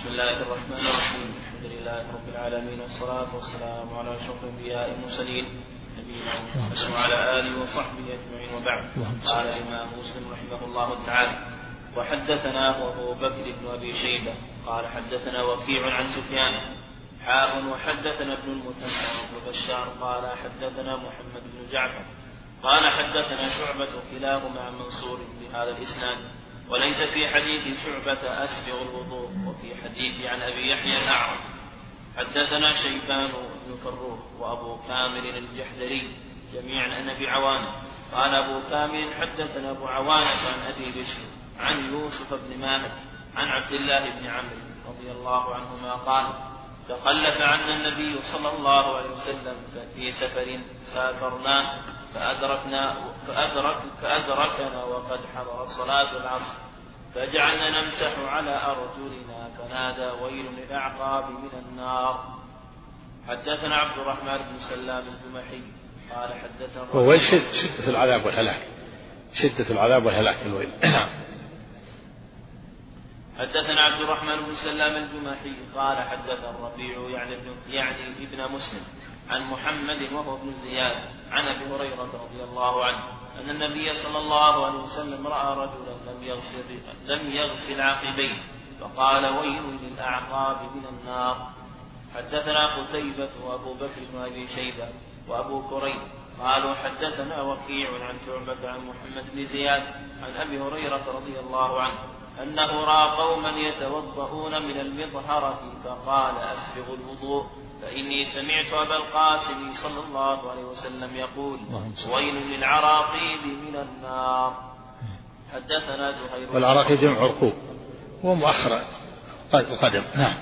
بسم الله الرحمن الرحيم. الحمد لله رب العالمين والصلاة والسلام على أشرف الأنبياء المرسلين نبينا محمد وعلى آله وصحبه أجمعين وبعد. قال الإمام مسلم رحمه الله تعالى وحدثنا أبو بكر بن أبي شيبة. قال حدثنا وكيع عن سفيان. حاء وحدثنا ابن المثنى وابن بشار. قال حدثنا محمد بن جعفر. قال حدثنا شعبة كلاهما عن منصور بهذا الإسناد. وليس في حديث شعبة أسبغ الوضوء وفي حديث عن أبي يحيى الأعرج. حدثنا شيبان بن فروخ وأبو كامل الجحدري جميعا عن أبي عوانة. قال أبو كامل حدثنا أبو عوانة عن أبي بشر عن يوسف بن مالك عن عبد الله بن عمرو رضي الله عنهما قال تخلف عنا النبي صلى الله عليه وسلم في سفر سافرناه فأدركنا فأدرك فأدركنا وقد حضر صلاة العصر. فجعلنا نمسح على أرجلنا فنادى ويل للأعقاب من النار. حدثنا عبد الرحمن بن سلام الجمحي قال حدثنا وهو شدة العذاب والهلاك. شدة العذاب والهلاك الويل. حدثنا عبد الرحمن بن سلام الجمحي قال حدثنا الربيع يعني ابن يعني ابن مسلم. عن محمد وهو ابن زياد عن أبي هريرة رضي الله عنه أن النبي صلى الله عليه وسلم رأى رجلا لم يغسل لم يغسل عقبيه فقال ويل للأعقاب من النار. حدثنا قتيبة وأبو بكر بن أبي شيبة وأبو كريم قالوا حدثنا وكيع عن شعبة عن محمد بن زياد عن أبي هريرة رضي الله عنه أنه رأى قوما يتوضؤون من المطهرة فقال أسبغ الوضوء. فإني سمعت أبا القاسم صلى الله عليه وسلم يقول ويل للعراقيب من النار. حدثنا زهير والعراقيب جمع عرقوب هو مؤخر القدم نعم.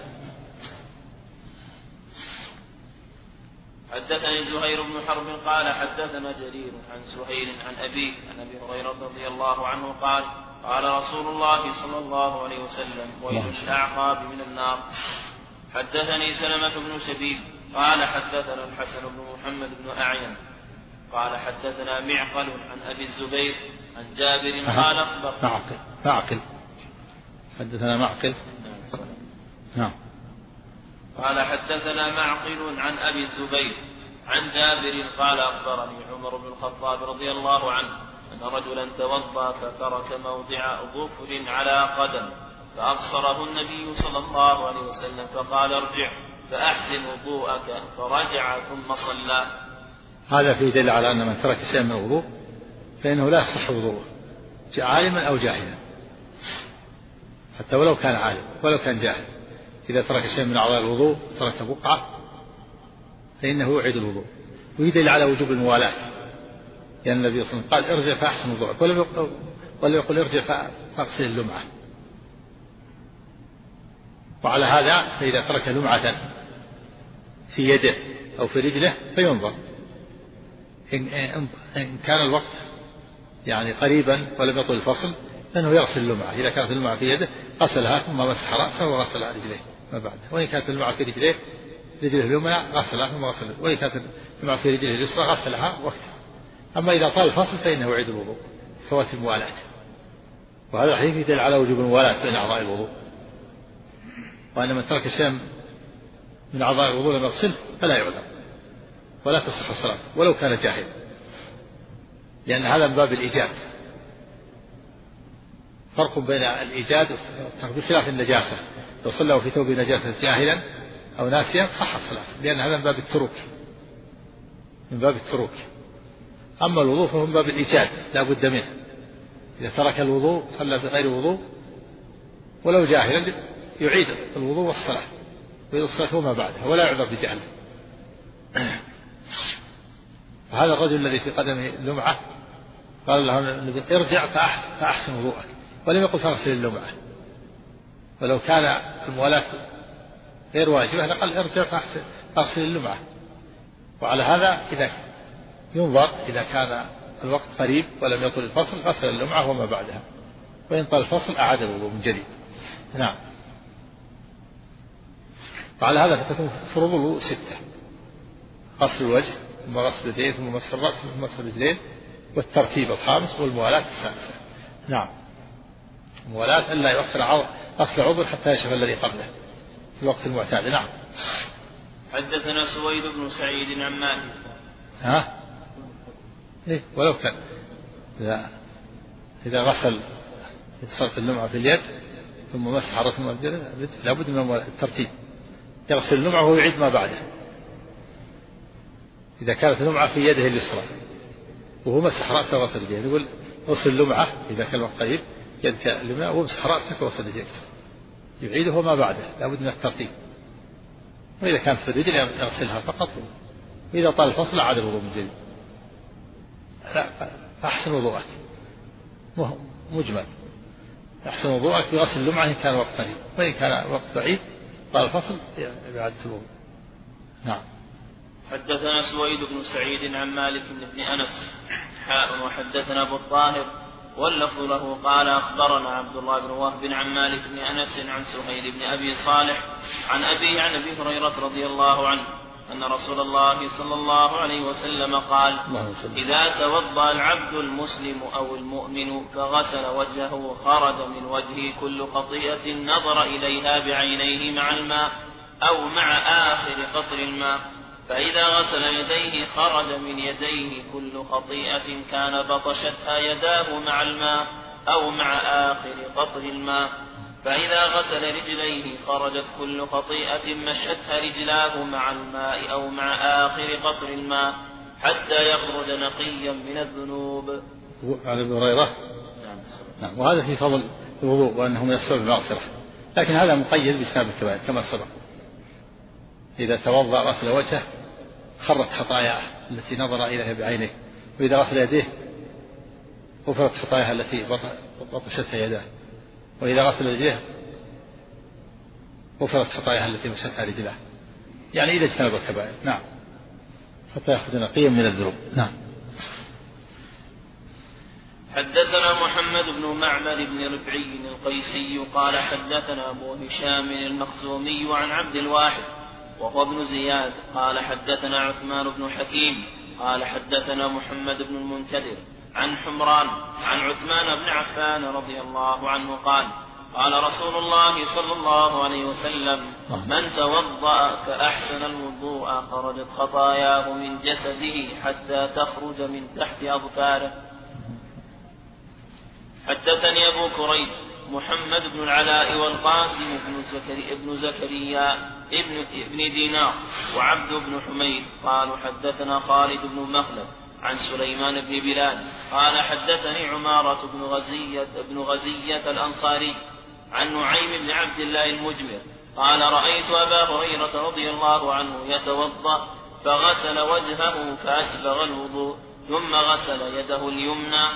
حدثني زهير بن حرب قال حدثنا جرير عن سهيل عن أبيه عن أبي هريرة رضي الله عنه قال قال رسول الله صلى الله عليه وسلم ويل الأعقاب من النار. حدثني سلمة بن شبيب قال حدثنا الحسن بن محمد بن أعين قال حدثنا معقل عن أبي الزبير عن جابر قال أخبر معقل. معقل. حدثنا معقل. نعم. قال حدثنا معقل عن أبي الزبير عن جابر قال أخبرني عمر بن الخطاب رضي الله عنه أن رجلا توضأ فترك موضع ظفر على قدم. فأبصره النبي صلى الله عليه وسلم فقال ارجع فأحسن وضوءك فرجع ثم صلى. هذا في دليل على أن من ترك شيئا من الوضوء فإنه لا يصح وضوءه عالما أو جاهلا. حتى ولو كان عالم ولو كان جاهل. إذا ترك شيئا من أعضاء الوضوء ترك بقعة فإنه يعيد الوضوء. ويدل على وجوب الموالاة. لأن النبي صلى الله عليه وسلم قال ارجع فأحسن وضوءك ولم يقل ارجع فأغسل اللمعة. وعلى هذا فإذا ترك لمعة في يده أو في رجله فينظر. إن, إن كان الوقت يعني قريبا ولم يطل الفصل فإنه يغسل اللمعة. إذا كانت اللمعة في يده غسلها ثم مسح رأسه وغسل رجليه ما بعده. وإن كانت اللمعة في رجليه رجله اليمنى غسلها ثم غسل وإن كانت اللمعة في رجله اليسرى غسلها وقتها. أما إذا طال الفصل فإنه يعيد الوضوء. فوات الموالاة. وهذا الحديث يدل على وجوب الموالاة بين أعضاء الوضوء. وأن من ترك شيئا من أعضاء الوضوء لم يغسله فلا يعذر ولا تصح الصلاة ولو كان جاهلا لأن هذا من باب الإيجاد. فرق بين الإيجاد بخلاف النجاسة. لو صلى في ثوب نجاسة جاهلا أو ناسيا صح الصلاة لأن هذا من باب التروك. من باب التروك. أما الوضوء فهو من باب الإيجاد لا بد منه. إذا ترك الوضوء صلى بغير وضوء ولو جاهلا يعيد الوضوء والصلاة ويعيد الصلاة وما بعدها ولا يعذر بجهله فهذا الرجل الذي في قدمه لمعة قال له النبي ارجع فأحسن, فأحسن وضوءك. ولم يقل فاغسل اللمعة. ولو كان الموالاة غير واجبة لقال ارجع فأحسن فاغسل اللمعة. وعلى هذا إذا ينظر إذا كان الوقت قريب ولم يطل الفصل غسل اللمعة وما بعدها. وإن طال الفصل أعاد الوضوء من جديد. نعم. وعلى هذا فتكون فروض الوضوء ستة. غسل الوجه ثم غسل اليدين ثم مسح الرأس ثم مسح الرجلين والترتيب الخامس والموالاة السادسة. نعم. الموالاة ألا يؤخر غسل عضو حتى يشف الذي قبله في الوقت المعتاد. نعم. حدثنا سويد بن سعيد عن مالك. ها؟ إيه ولو كان. إذا إذا غسل صرف اللمعة في اليد ثم مسح رأس لابد من الترتيب. يغسل اللمعة ويعيد ما بعده. إذا كانت اللمعة في يده اليسرى وهو مسح رأسه وغسل يديه يقول غسل اللمعة إذا كان الوقت قريب يدك اليمنى وامسح رأسك وغسل يديك يعيده ما بعده لابد من الترتيب. وإذا كانت في الرجل يغسلها فقط وإذا طال الفصل عاد الوضوء من جديد. لا أحسن وضوءك. مجمل. أحسن وضوءك بغسل اللمعة إن كان وقت قريب وإن كان وقت بعيد طال الفصل؟ بإعادة الوضوء نعم. حدثنا سويد بن سعيد عن مالك بن أنس حاء وحدثنا أبو الطاهر واللفظ له قال أخبرنا عبد الله بن وهب عن مالك بن أنس عن سهيل بن أبي صالح عن أبي عن أبي هريرة رضي الله عنه أن رسول الله صلى الله عليه وسلم قال إذا توضأ العبد المسلم أو المؤمن فغسل وجهه خرج من وجهه كل خطيئة نظر إليها بعينيه مع الماء أو مع آخر قطر الماء فإذا غسل يديه خرج من يديه كل خطيئة كان بطشتها يداه مع الماء أو مع آخر قطر الماء. فإذا غسل رجليه خرجت كل خطيئة مشتها رجلاه مع الماء أو مع آخر قطر الماء حتى يخرج نقيا من الذنوب. عن ابن هريرة؟ نعم. وهذا في فضل الوضوء وأنه من السبب المغفرة لكن هذا مقيد بسبب الكبائر كما سبق. إذا توضأ غسل وجهه خرت خطاياه التي نظر إليها بعينيه وإذا غسل يديه غفرت خطاياها التي بطشتها يداه. وإذا غسل رجليه غفرت خطاياها التي مستها رجلاه يعني إذا اجتنب الكبائر. نعم. حتى يأخذ نقيا من الذنوب. نعم. حدثنا محمد بن معمر بن ربعي القيسي قال حدثنا أبو هشام المخزومي عن عبد الواحد وهو ابن زياد قال حدثنا عثمان بن حكيم قال حدثنا محمد بن المنكدر عن حمران عن عثمان بن عفان رضي الله عنه قال قال رسول الله صلى الله عليه وسلم من توضأ فأحسن الوضوء خرجت خطاياه من جسده حتى تخرج من تحت أظفاره. حدثني أبو كريب محمد بن العلاء والقاسم بن زكريا ابن زكريا ابن ابن دينار وعبد بن حميد قالوا حدثنا خالد بن مخلد. عن سليمان بن بلال قال حدثني عمارة بن غزية بن غزية الأنصاري عن نعيم بن عبد الله المجمر قال رأيت أبا هريرة رضي الله عنه يتوضأ فغسل وجهه فأسبغ الوضوء ثم غسل يده اليمنى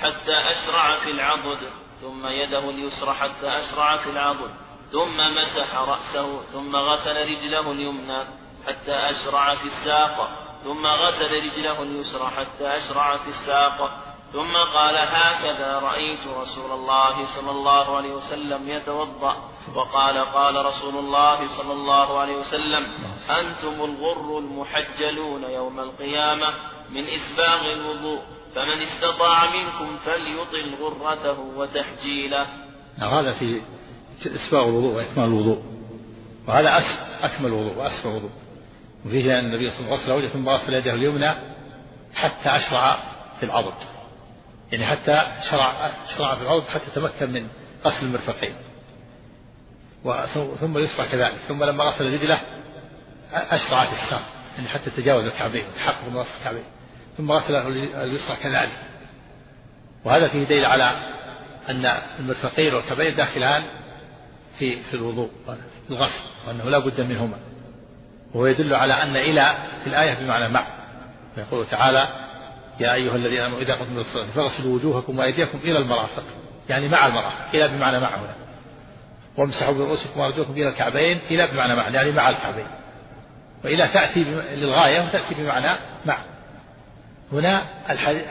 حتى أشرع في العضد ثم يده اليسرى حتى أشرع في العضد ثم مسح رأسه ثم غسل رجله اليمنى حتى أشرع في الساق. ثم غسل رجله اليسرى حتى أشرع في الساق. ثم قال هكذا رأيت رسول الله صلى الله عليه وسلم يتوضأ. وقال قال رسول الله صلى الله عليه وسلم أنتم الغر المحجلون يوم القيامة من إسباغ الوضوء. فمن استطاع منكم فليطل غرته وتحجيله. نعم هذا في إسباغ الوضوء وإكمال الوضوء. وهذا أكمل الوضوء وأسبغ الوضوء. وفيه أن النبي صلى الله عليه وسلم غسل ثم غسل يده اليمنى حتى أشرع في العضد يعني حتى شرع شرع في العضد حتى تمكن من غسل المرفقين. ثم يسرع كذلك. ثم لما غسل رجله أشرع في الساق يعني حتى تجاوز الكعبين وتحقق من غسل الكعبين. ثم غسل اليسرى كذلك. وهذا فيه دليل على أن المرفقين والكعبين داخلان في في الوضوء الغسل وأنه لا بد منهما. وهو يدل على أن إلى في الآية بمعنى مع. فيقول تعالى يا أيها الذين آمنوا إذا قمتم الصلاة فاغسلوا وجوهكم وأيديكم إلى المرافق. يعني مع المرافق إلى بمعنى مع هنا. وامسحوا برؤوسكم وأرجلكم إلى الكعبين إلى بمعنى مع يعني مع الكعبين. وإلى تأتي للغاية وتأتي بمعنى مع. هنا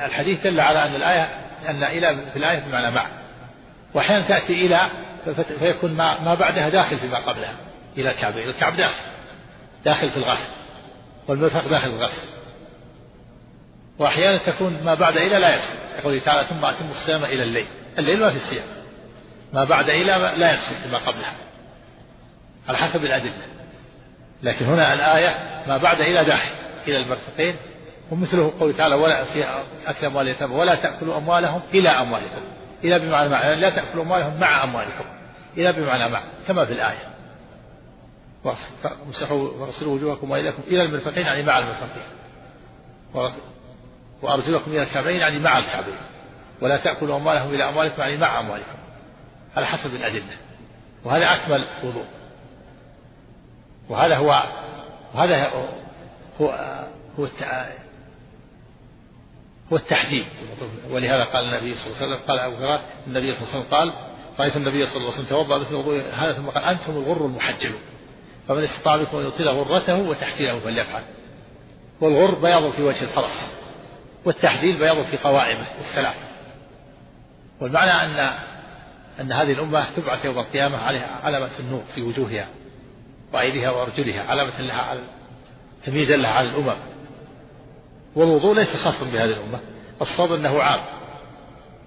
الحديث دل على أن الآية أن إلى في الآية بمعنى مع. وأحيانا تأتي إلى فيكون ما بعدها داخل فيما قبلها إلى الكعبين. الكعب داخل. داخل في الغسل. والمرفق داخل الغسل. وأحيانا تكون ما بعد إلى لا يغسل. يقول تعالى ثم أتم الصيام إلى الليل. الليل ما في الصيام ما بعد إلى لا يغسل فيما قبلها. على حسب الأدلة. لكن هنا الآية ما بعد إلى داخل. إلى المرفقين. ومثله قوله تعالى ولا في أكل أموال اليتامى ولا تأكلوا أموالهم إلى أموالكم. إلى بمعنى مع لا تأكلوا أموالهم مع أموالكم. إلى بمعنى مع كما في الآية. وامسحوا وجوهكم وإليكم إلى المرفقين يعني مع المرفقين. وأرجلكم إلى الكعبين يعني مع الكعبين. ولا تأكلوا أموالهم إلى أموالكم يعني مع أموالكم. على حسب الأدلة. وهذا أكمل وضوء. وهذا هو وهذا هو هو هو التحديد. ولهذا قال النبي صلى الله عليه وسلم قال أبو هريرة النبي صلى الله عليه وسلم قال رأيت النبي صلى الله عليه وسلم توضأ مثل هذا ثم قال أنتم الغر المحجلون. فمن استطاع بكم أن يطيل غرته وتحجيله فليفعل. والغر بياض في وجه الفرس والتحجيل بياض في قوائمه الثلاث والمعنى أن أن هذه الأمة تبعث يوم القيامة عليها علامة النور في وجوهها وأيديها وأرجلها علامة لها على تمييزا لها على الأمم. والوضوء ليس خاصا بهذه الأمة. الصواب أنه عام.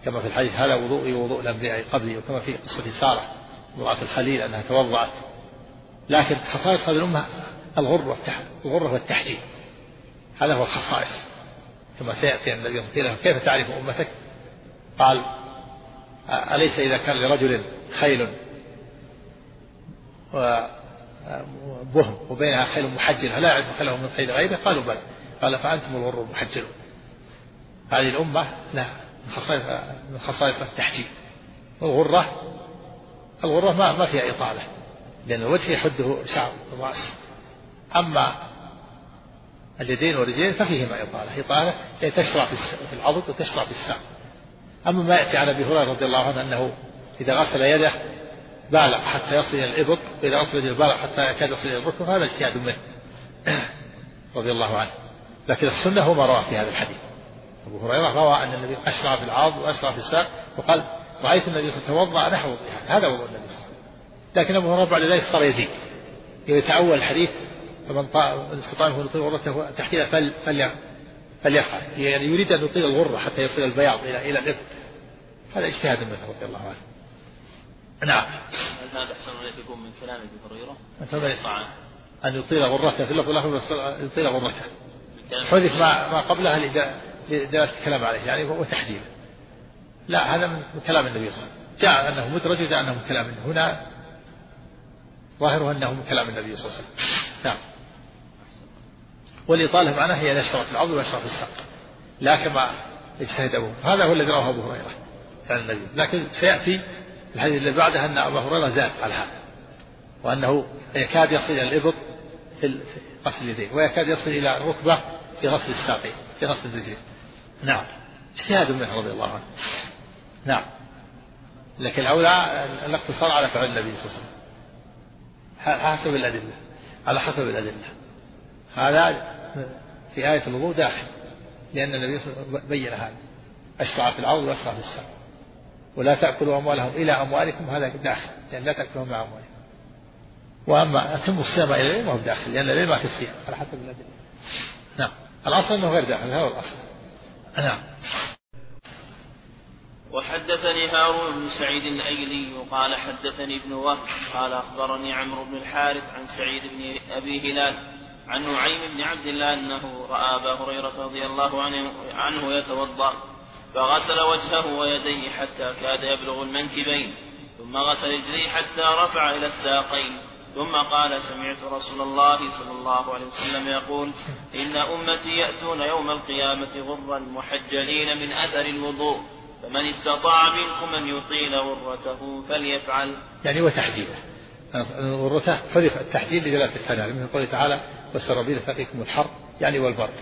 كما في الحديث هذا وضوئي وضوء الأنبياء قبلي وكما في قصة سارة امرأة الخليل أنها توضأت. لكن خصائص هذه الأمة الغرة الغرة والتحجيل هذا هو الخصائص. كما سيأتي النبي صلى الله عليه وسلم كيف تعرف أمتك؟ قال أليس إذا كان لرجل خيل وبهم وبينها خيل محجل لا يعرف خيله من خيل غيره. قالوا بلى قال فأنتم الغر المحجلون. هذه الأمة لا من خصائص من خصائص والغرة الغرة ما ما فيها إطالة. لأن الوجه يحده شعر الرأس أما اليدين والرجلين ففيهما إطالة. إطالة يعني تشرع في العضد وتشرع في الساق. أما ما يأتي عن أبي هريرة رضي الله عنه أنه إذا غسل يده بالغ حتى يصل إلى الإبط وإذا غسل يده بالغ حتى يكاد يصل إلى الركبة فهذا اجتهاد منه. رضي الله عنه. لكن السنة هو ما روى في هذا الحديث. أبو هريرة روى أن النبي أشرع في العضد وأشرع في الساق وقال رأيت النبي صلى الله عليه وسلم توضأ نحو هذا وضوء النبي صلى الله عليه وسلم. لكن أبو هريرة بعد ذلك صار يزيد. يتأول الحديث فمن استطاع منكم يطيل غرته تحتها فل فليفعل يعني يريد أن يطيل الغرة حتى يصل البياض إلى إلى الإبط هذا اجتهاد منه رضي الله عنه نعم. هل هذا أحسن أن يكون من كلام أبي هريرة؟ أن يطيل غرته في اللفظ الآخر يطيل غرته. حذف ما ما قبلها لدلالة الكلام عليه. يعني وتحديده لا هذا من كلام النبي صلى الله عليه وسلم. جاء أنه مدرج وجاء أنه من كلام هنا. ظاهره أنه من كلام النبي صلى الله عليه وسلم. نعم. والإطالة معناها هي نشرة العضو ونشرة الساق لا كما اجتهد أبو هذا هو الذي رواه أبو هريرة عن النبي. لكن سيأتي الحديث اللي بعده أن أبا هريرة زاد على هذا. وأنه يكاد يصل إلى الإبط في غسل اليدين ويكاد يصل إلى الركبة في غسل الساقين في غسل الرجلين. نعم. اجتهاد منه رضي الله عنه. نعم. لكن الأولى الاقتصار على فعل النبي صلى الله عليه وسلم. حسب الأدلة على حسب الأدلة. هذا في آية الوضوء داخل لأن النبي صلى الله عليه وسلم بين هذا. أشرع في العرض وأشرع في السر ولا تأكلوا أموالهم إلى أموالكم هذا داخل لأن لا تأكلوا مع أموالكم. وأما أتم الصيام إلى الليل ما هو داخل لأن الليل ما في الصيام على حسب الأدلة. نعم. الأصل أنه غير داخل هذا هو الأصل. نعم. وحدثني هارون بن سعيد الأيلي قال حدثني ابن وهب قال أخبرني عمرو بن الحارث عن سعيد بن أبي هلال عن نعيم بن عبد الله أنه رأى أبا هريرة رضي الله عنه, عنه يتوضأ فغسل وجهه ويديه حتى كاد يبلغ المنكبين ثم غسل رجليه حتى رفع إلى الساقين ثم قال سمعت رسول الله صلى الله عليه وسلم يقول إن أمتي يأتون يوم القيامة غرا محجلين من أثر الوضوء. فمن استطاع منكم أن يطيل غرته فليفعل. يعني وتحجيله غرته حذف التحجيل لدلالة الحلال من قوله تعالى والسرابيل تقيكم الحر يعني والبرد.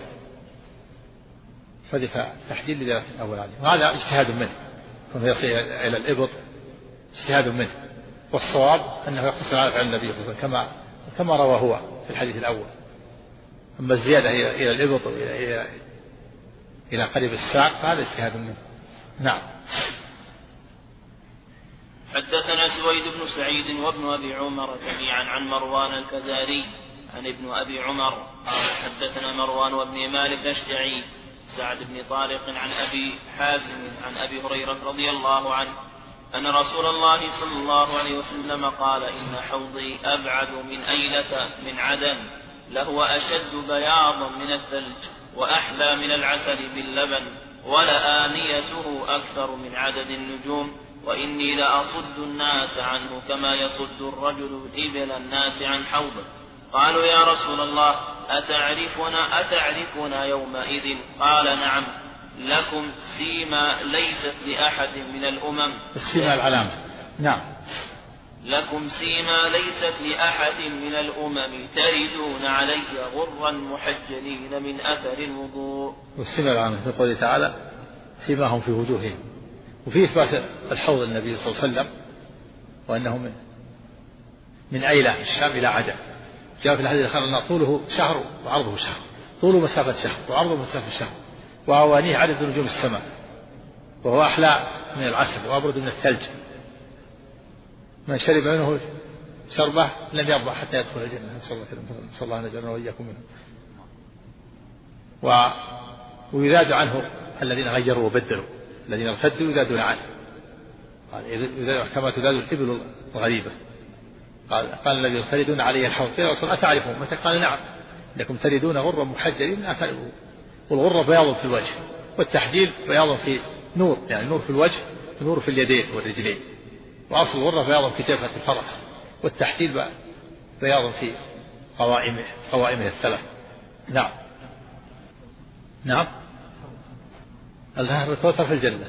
حذف التحجيل لدلالة الأول عليه وهذا اجتهاد منه. كونه يصل إلى الإبط. اجتهاد منه. والصواب أنه يقتصر على فعل النبي صلى الله عليه وسلم كما كما روى هو في الحديث الأول. أما الزيادة إلى الإبط إلى إلى قريب الساق فهذا اجتهاد منه. نعم. حدثنا سويد بن سعيد وابن أبي عمر جميعا عن مروان الفزاري عن ابن أبي عمر قال حدثنا مروان وابن مالك الأشجعي سعد بن طارق عن أبي حازم عن أبي هريرة رضي الله عنه أن رسول الله صلى الله عليه وسلم قال إن حوضي أبعد من أيلة من عدن لهو أشد بياضا من الثلج وأحلى من العسل باللبن ولآنيته أكثر من عدد النجوم وإني لأصد الناس عنه كما يصد الرجل إبل الناس عن حوضه قالوا يا رسول الله أتعرفنا أتعرفنا يومئذ؟ قال نعم. لكم سيما ليست لأحد من الأمم. السيما العلامة. نعم. لكم سيما ليست لأحد من الأمم تردون علي غرا محجلين من أثر الوضوء. والسيما العلامة في قوله تعالى سيماهم في وجوههم. وفي إثبات الحوض النبي صلى الله عليه وسلم وأنه من من أيلة الشام إلى عدن جاء في الحديث الآخر أن طوله شهر وعرضه شهر. طوله مسافة شهر وعرضه مسافة شهر. وأوانيه عدد نجوم السماء. وهو أحلى من العسل وأبرد من الثلج. من شرب منه شربة لم يرضى حتى يدخل الجنة. نسأل الله نسأل الله أن يجعلنا وإياكم منه و... ويزاد عنه الذين غيروا وبدلوا. الذين ارتدوا يزادون عنه. قال كما تزاد الإبل الغريبة. قال قال الذين تردون علي الحوض. قيل رسول أتعرفهم متى؟ قال نعم. إنكم تردون غرا محجلين والغرة بياض في الوجه والتحجيل بياض في نور. يعني نور في الوجه ونور في اليدين والرجلين. وأصل الغرة بياض في جبهة الفرس والتحجيل بياض في قوائمه قوائمه الثلاث نعم. نعم. النهر الكوثر في الجنة.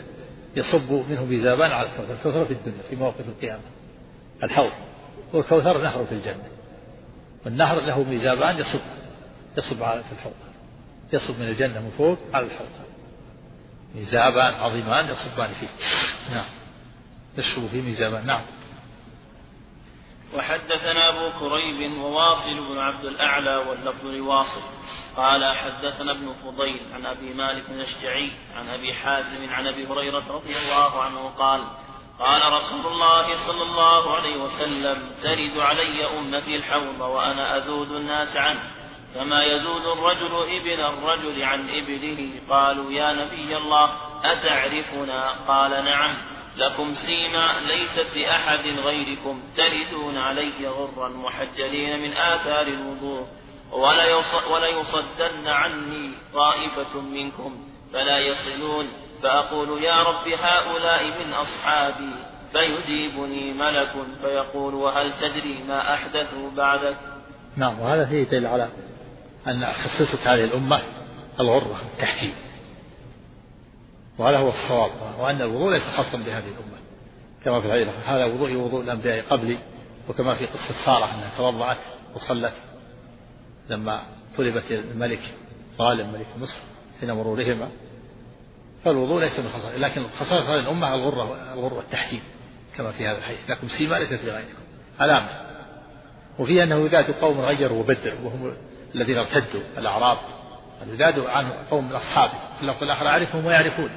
يصب منه بزابان على الكوثر. الكوثر في الدنيا في موقف القيامة. الحوض. والكوثر نهر في الجنة. والنهر له ميزابان يصب يصب على الحوض. يصب من الجنة من فوق على الحوض. ميزابان عظيمان يصبان فيه. نعم. يشرب فيه ميزابان نعم. وحدثنا أبو كريب وواصل بن عبد الأعلى واللفظ لواصل. قال حدثنا ابن فضيل عن أبي مالك الأشجعي عن أبي حازم عن أبي هريرة رضي الله عنه قال قال رسول الله صلى الله عليه وسلم ترد علي أمتي الحوض وأنا أذود الناس عنه. كما يذود الرجل ابن الرجل عن ابنه قالوا يا نبي الله أتعرفنا؟ قال نعم. لكم سيما ليست لأحد غيركم تردون علي غرا محجلين من آثار الوضوء وليصدن عني طائفة منكم فلا يصلون فأقول يا رب هؤلاء من أصحابي فيجيبني ملك فيقول وهل تدري ما أحدثوا بعدك؟ نعم وهذا فيه دليل على أن خصيصة هذه الأمة الغرة التحكيم. وهذا هو الصواب وأن الوضوء ليس خاصا بهذه الأمة كما في الحديث هذا وضوء وضوء الأنبياء قبلي وكما في قصة سارة أنها توضأت وصلت لما طلبت الملك ظالم ملك مصر حين مرورهما. فالوضوء ليس من خصائص لكن خصائص هذه الأمة الغرة الغرة التحكيم كما في هذا الحديث. لكم سيما ليست لغيركم علامة وفي أنه يذاد قوم غيروا وبدلوا وهم الذين ارتدوا الأعراب يذاد عنه قوم من أصحابه. في اللفظ الآخر أعرفهم ويعرفون.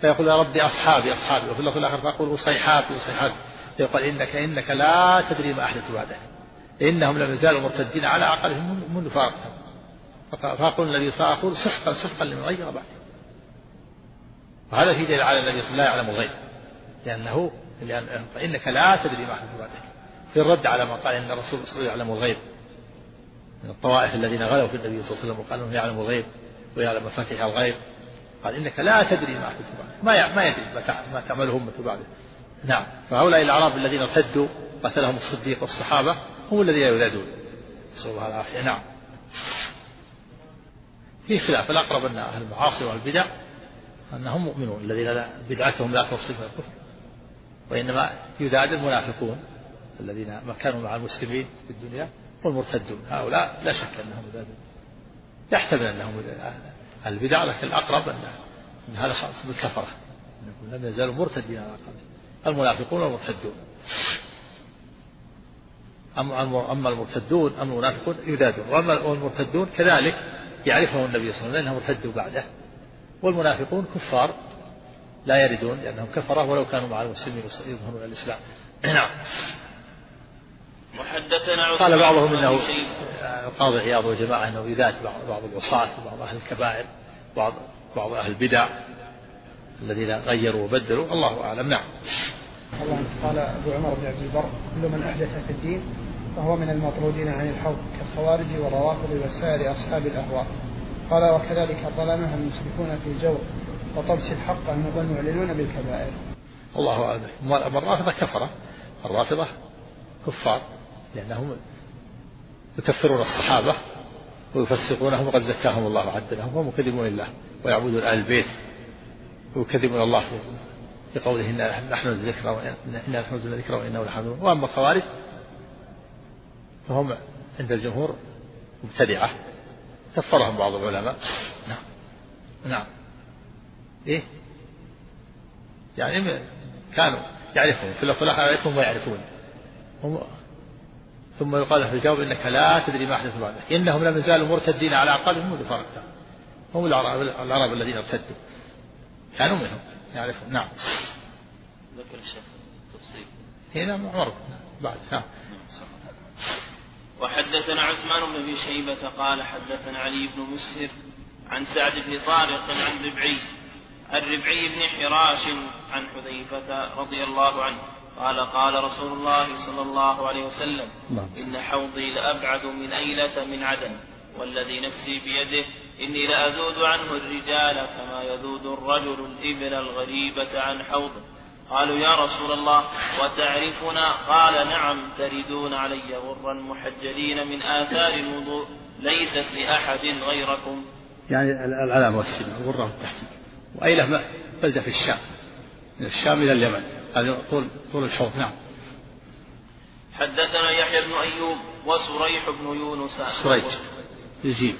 فيقول يا ربي أصحابي أصحابي. وفي اللفظ الآخر فيقول أصيحاتي أصيحاتي. يقول إنك إنك لا تدري ما أحدث بعده. إنهم لم يزالوا مرتدين على عقلهم منذ فارقهم فأقول الذي سأقول سحقا سحقا لمن غير بعده وهذا في دليل على الذي لا يعلم الغيب. لأنه لأن فإنك لا تدري ما أحدث بعدك في الرد على ما قال إن الرسول صلى الله عليه وسلم يعلم الغيب. من الطوائف الذين غلوا في النبي صلى الله عليه وسلم وقالوا إنه يعلم الغيب ويعلم مفاتيح الغيب. قال إنك لا تدري ما احدث بعدك ما ما يدري ما تعمله امته بعده. نعم. فهؤلاء الأعراب الذين ارتدوا قتلهم الصديق والصحابة هم الذين يولدون. نسأل الله العافية. نعم. في خلاف. الأقرب أن أهل المعاصي والبدع أنهم مؤمنون الذين بدعتهم لا توصف الكفر. وإنما يداد المنافقون الذين كانوا مع المسلمين في الدنيا. والمرتدون. هؤلاء لا شك أنهم يدادون يحتمل أنهم البدع لكن الأقرب أن إن هذا خاص بالكفرة. لم يزالوا مرتدين على المنافقون والمرتدون. أما المرتدون أما المنافقون يدادون وأما المرتدون كذلك يعرفهم النبي صلى الله عليه وسلم لأنهم ارتدوا بعده. والمنافقون كفار لا يردون لأنهم كفرة ولو كانوا مع المسلمين يظهرون الإسلام. نعم. قال بعضهم إنه القاضي عياض وجماعه إنه يذات بعض العصاة وبعض أهل الكبائر بعض بعض أهل البدع الذين غيروا وبدلوا. الله أعلم. نعم. الله قال أبو عمر بن عبد البر كل من أحدث في الدين فهو من المطرودين عن الحوض كالخوارج والروافض وسائر أصحاب الأهواء. قال وكذلك الظلمه المشركون في الجور وطبس الحق والمعلنون بالكبائر. الله أعلم. الرافضه كفرة. الرافضة كفار. لأنهم يكفرون الصحابة ويفسقونهم وقد زكاهم الله وعدلهم وهم مكذبون لله ويعبدون أهل البيت ويكذبون الله في قوله إنا نحن الذكر إنا نحن الذكر وإنا لحافظون وأما الخوارج فهم عند الجمهور مبتدعة. كفرهم بعض العلماء. نعم. نعم. إيه؟ يعني كانوا يعرفون. في الأخلاق يعرفون ويعرفون هم ثم يقال في الجواب إنك لا تدري ما أحدث بعدك. إنهم لم يزالوا مرتدين على اعقابهم منذ فرقتهم هم العرب, العرب الذين ارتدوا. كانوا منهم. يعرفون. نعم. ذكر الشيخ تفصيل هنا عمر. بعد. نعم وحدثنا عثمان بن أبي شيبة قال حدثنا علي بن مسهر عن سعد بن طارق عن ربعي عن ربعي بن حراش عن حذيفة رضي الله عنه. قال قال رسول الله صلى الله عليه وسلم نعم. إن حوضي لأبعد من أيلة من عدن والذي نفسي بيده إني لأذود عنه الرجال كما يذود الرجل الإبل الغريبة عن حوضه. قالوا يا رسول الله وتعرفنا؟ قال نعم تردون علي غرا محجلين من آثار الوضوء ليست لأحد غيركم. يعني العلامة والسنة الغرة والتحجيل وأيلة بلدة في الشام. من الشام إلى اليمن. هذا طول طول الحوض نعم. حدثنا يحيى بن أيوب وسريح بن يونس. سريج يجيب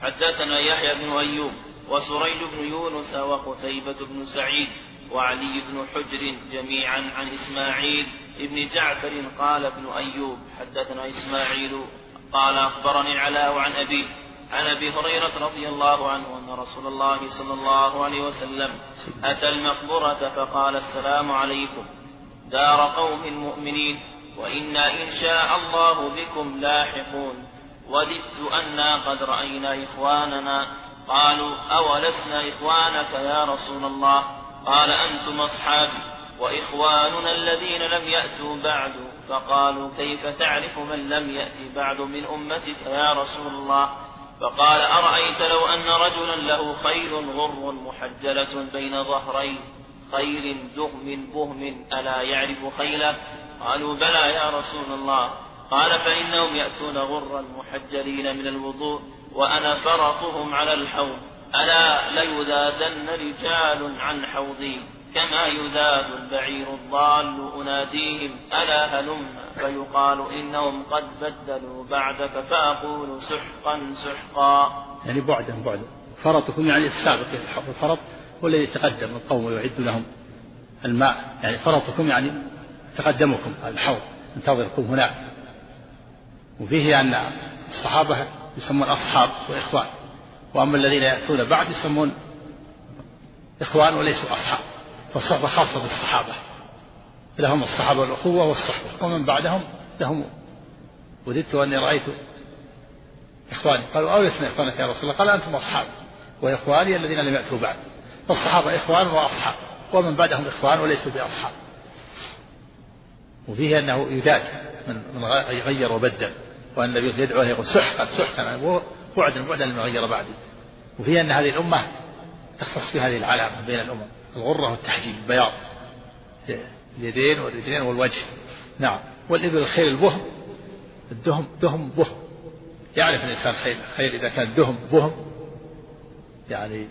حدثنا يحيى بن أيوب وسريج بن يونس وقتيبة بن سعيد وعلي بن حجر جميعا عن إسماعيل بن جعفر قال ابن أيوب حدثنا إسماعيل قال أخبرني العلاء عن أبيه. عن أبي هريرة رضي الله عنه أن رسول الله صلى الله عليه وسلم أتى المقبرة فقال السلام عليكم. دار قوم مؤمنين وأنا إن شاء الله بكم لاحقون. وددت أنا قد رأينا إخواننا. قالوا أولسنا إخوانك يا رسول الله؟ قال أنتم أصحابي وإخواننا الذين لم يأتوا بعد. فقالوا كيف تعرف من لم يأت بعد من أمتك يا رسول الله؟ فقال أرأيت لو أن رجلا له خيل غر محجلة بين ظهرين خيل دهم بهم ألا يعرف خيله؟ قالوا بلى يا رسول الله. قال فإنهم يأتون غرا محجلين من الوضوء وأنا فرطهم على الحوض. ألا ليذادن رجال عن حوضي؟ كما يذاد البعير الضال أناديهم ألا هلم؟ فيقال إنهم قد بدلوا بعدك فأقول سحقا سحقا. يعني بعدا بعدا. فرطكم يعني السابق الفرط هو الذي يتقدم القوم ويعد لهم الماء. يعني فرطكم يعني تقدمكم الحوض. انتظركم هناك. وفيه أن الصحابة يسمون أصحاب وإخوان. وأما الذين يأتون بعد يسمون إخوان وليسوا أصحاب. فالصحبة خاصة بالصحابة. لهم الصحابة والأخوة والصحبة. ومن بعدهم لهم. وددت أني رأيت إخواني. قالوا أولسنا إخوانك يا رسول الله. قال أنتم أصحاب. وإخواني الذين لم يأتوا بعد. فالصحابة إخوان وأصحاب. ومن بعدهم إخوان وليسوا بأصحاب. وفيه أنه يداج من غير وبدل. وأن النبي يدعو يقول سحقا سحقا. بعدا بعدا لمن غير بعدي وفيه أن هذه الأمة تختص بهذه العلامة بين الأمم الغرة والتحجيل البياض. اليدين والرجلين والوجه. نعم. والإبل الخيل البهم. الدهم دهم بهم. يعرف الإنسان خيل خيل إذا كان دهم بهم. يعني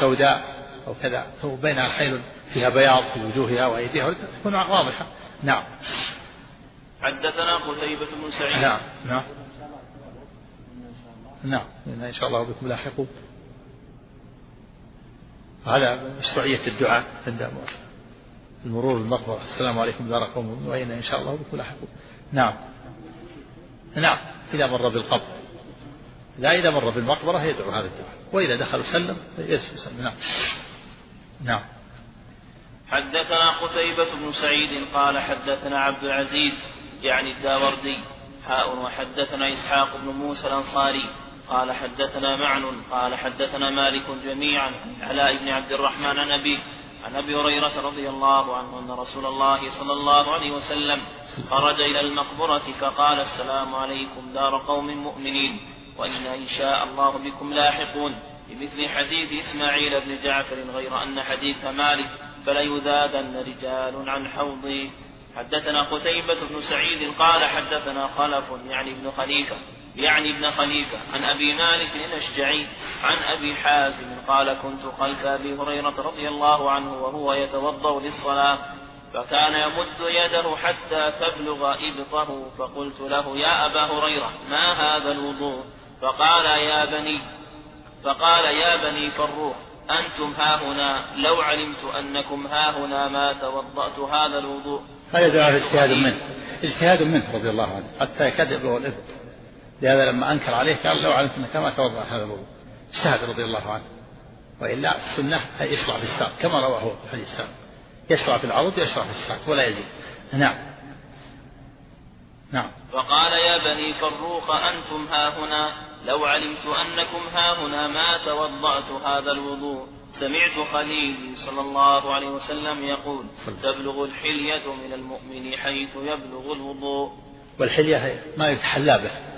سوداء أو كذا. بينها خيل فيها بياض في وجوهها وأيديها تكون واضحة. نعم. حدثنا قتيبة بن سعيد. نعم. نعم. نعم. إن شاء الله بكم لاحقون. هذا مشروعية الدعاء عند المرور بالمقبرة. السلام عليكم. دار قوم وإنا إن شاء الله بكم لاحقون نعم. نعم. إذا مر بالقبر. لا إذا مر بالمقبرة يدعو هذا الدعاء. وإذا دخل سلم يسلم نعم. نعم. حدثنا قتيبة بن سعيد قال حدثنا عبد العزيز يعني الداوردي حاء وحدثنا إسحاق بن موسى الأنصاري. قال حدثنا معن قال حدثنا مالك جميعا عن علاء بن عبد الرحمن عن أبيه عن أبي هريرة رضي الله عنه أن رسول الله صلى الله عليه وسلم خرج إلى المقبرة فقال السلام عليكم دار قوم مؤمنين وأنا إن شاء الله بكم لاحقون. بمثل حديث إسماعيل بن جعفر غير أن حديث مالك فليذادن رجال عن حوضي حدثنا قتيبة بن سعيد قال حدثنا خلف يعني ابن خليفة. يعني ابن خليفة عن أبي مالك الأشجعي عن أبي حازم قال كنت خلف أبي هريرة رضي الله عنه وهو يتوضأ للصلاة فكان يمد يده حتى تبلغ إبطه فقلت له يا أبا هريرة ما هذا الوضوء؟ فقال يا بني فقال يا بني فروخ أنتم ها هنا لو علمت أنكم ها هنا ما توضأت هذا الوضوء. هذا اجتهاد منه. اجتهاد منه رضي الله عنه حتى يكاد يبلغ الإبط. لهذا لما أنكر عليه قال لو علمت أنك ما توضأ هذا الوضوء. اجتهد رضي الله عنه. وإلا السنة يشرع في الساق كما رواه في حديث الساق يشرع في العروض يشرع في الساق ولا يزيد. نعم. نعم. فقال يا بني فروخ أنتم ها هنا؟ لو علمت أنكم ها هنا ما توضأت هذا الوضوء. سمعت خليلي صلى الله عليه وسلم يقول تبلغ الحلية من المؤمن حيث يبلغ الوضوء. والحلية ما يتحلى به.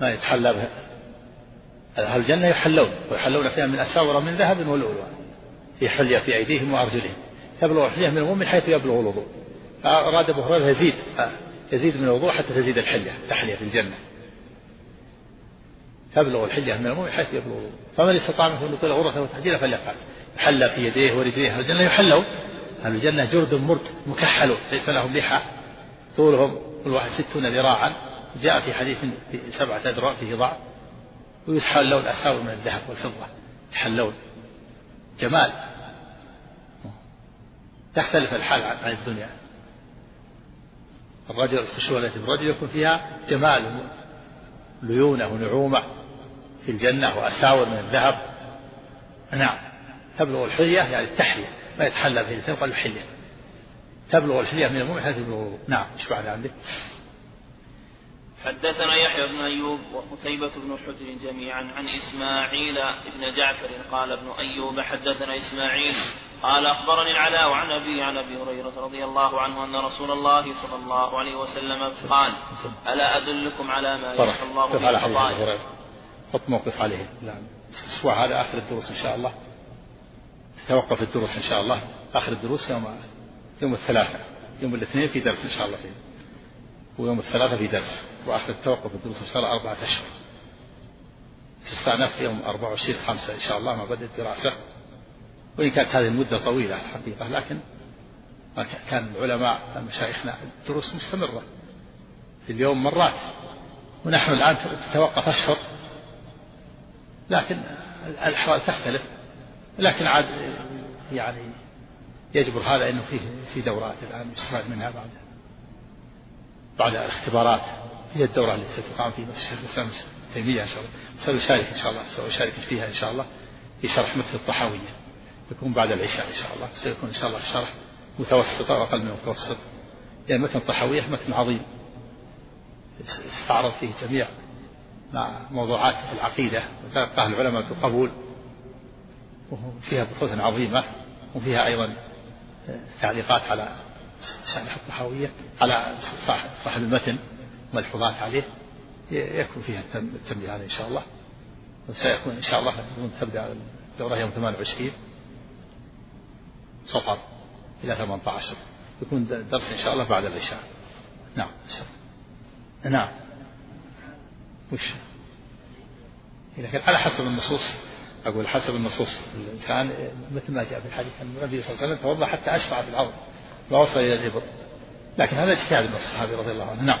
ما يتحلى به أهل الجنة يحلون ويحلون فيها من أساور من ذهب ولؤلؤا. في حلية في أيديهم وأرجلهم. تبلغ الحلية من المؤمن حيث يبلغ الوضوء. فأراد أبو هريرة يزيد يزيد من الوضوء حتى تزيد الحلية تحلية في الجنة. تبلغ الحلية من المؤمن حيث يبلغ الوضوء. فمن استطاع منكم أن يطيل غرته وتحجيله فليفعل. يحلى في يديه ورجليه. أهل الجنة يحلون. أهل الجنة جرد مرد مكحلون ليس لهم لحى طولهم كل واحد ستون ذراعا. جاء في حديث في سبعة أذرع فيه ضعف ويتحلون أساور من الذهب والفضة. يحلون جمال. تختلف الحال عن الدنيا. الرجل الخشوع التي في الرجل يكون فيها جمال ليونة ونعومة في الجنة وأساور من الذهب. نعم. تبلغ الحلية يعني التحلية. ما يتحلى به الإنسان قال الحلية تبلغ الحلية من المؤمن يبلغ نعم. إيش بعد عندك؟ حدثنا يحيى بن أيوب وقتيبة بن حجر جميعا عن إسماعيل بن جعفر قال ابن أيوب حدثنا إسماعيل قال أخبرني العلاء عن أبي عن أبي هريرة رضي الله عنه أن رسول الله صلى الله عليه وسلم قال ألا أدلكم على ما يفتح الله به الخطايا حط موقف عليه. نعم. الأسبوع هذا آخر الدروس إن شاء الله. تتوقف الدروس إن شاء الله. آخر الدروس يوم يوم الثلاثاء. يوم الاثنين في درس إن شاء الله فيه. ويوم الثلاثاء في درس. وآخر التوقف الدروس إن شاء الله أربعة أشهر. تستأنف يوم 24 خمسة إن شاء الله ما بدأت الدراسة وإن كانت هذه المدة طويلة الحقيقة لكن كان العلماء مشايخنا الدروس مستمرة في اليوم مرات. ونحن الآن تتوقف أشهر. لكن الأحوال تختلف. لكن عاد يعني يجبر هذا أنه فيه في دورات الآن يستفاد منها بعد بعد الاختبارات. هي الدورة التي ستقام في مسجد الإسلام تيمية إن شاء الله. سأشارك إن شاء الله. سأشارك فيها إن شاء الله في شرح مثل الطحاوية. يكون بعد العشاء إن شاء الله. سيكون إن شاء الله شرح متوسط أو أقل من المتوسط. لأن متن الطحاوية متن عظيم. استعرض فيه جميع مع موضوعات العقيدة. وتلقاه العلماء بالقبول. وفيها بحوث عظيمة. وفيها أيضا تعليقات على شرح الطحاوية. على صاحب المتن. ملحوظات عليه يكون فيها التنبيه عليه إن شاء الله. وسيكون إن شاء الله تبدأ الدورة يوم 28 صفر إلى 18 يكون درس إن شاء الله بعد العشاء. نعم نعم. وش؟ لكن على حسب النصوص. أقول حسب النصوص. الإنسان مثل ما جاء في الحديث أن النبي صلى الله عليه وسلم توضأ حتى أشفع بالعرض ووصل إلى الإبط لكن هذا اجتهاد من الصحابي رضي الله عنه. نعم.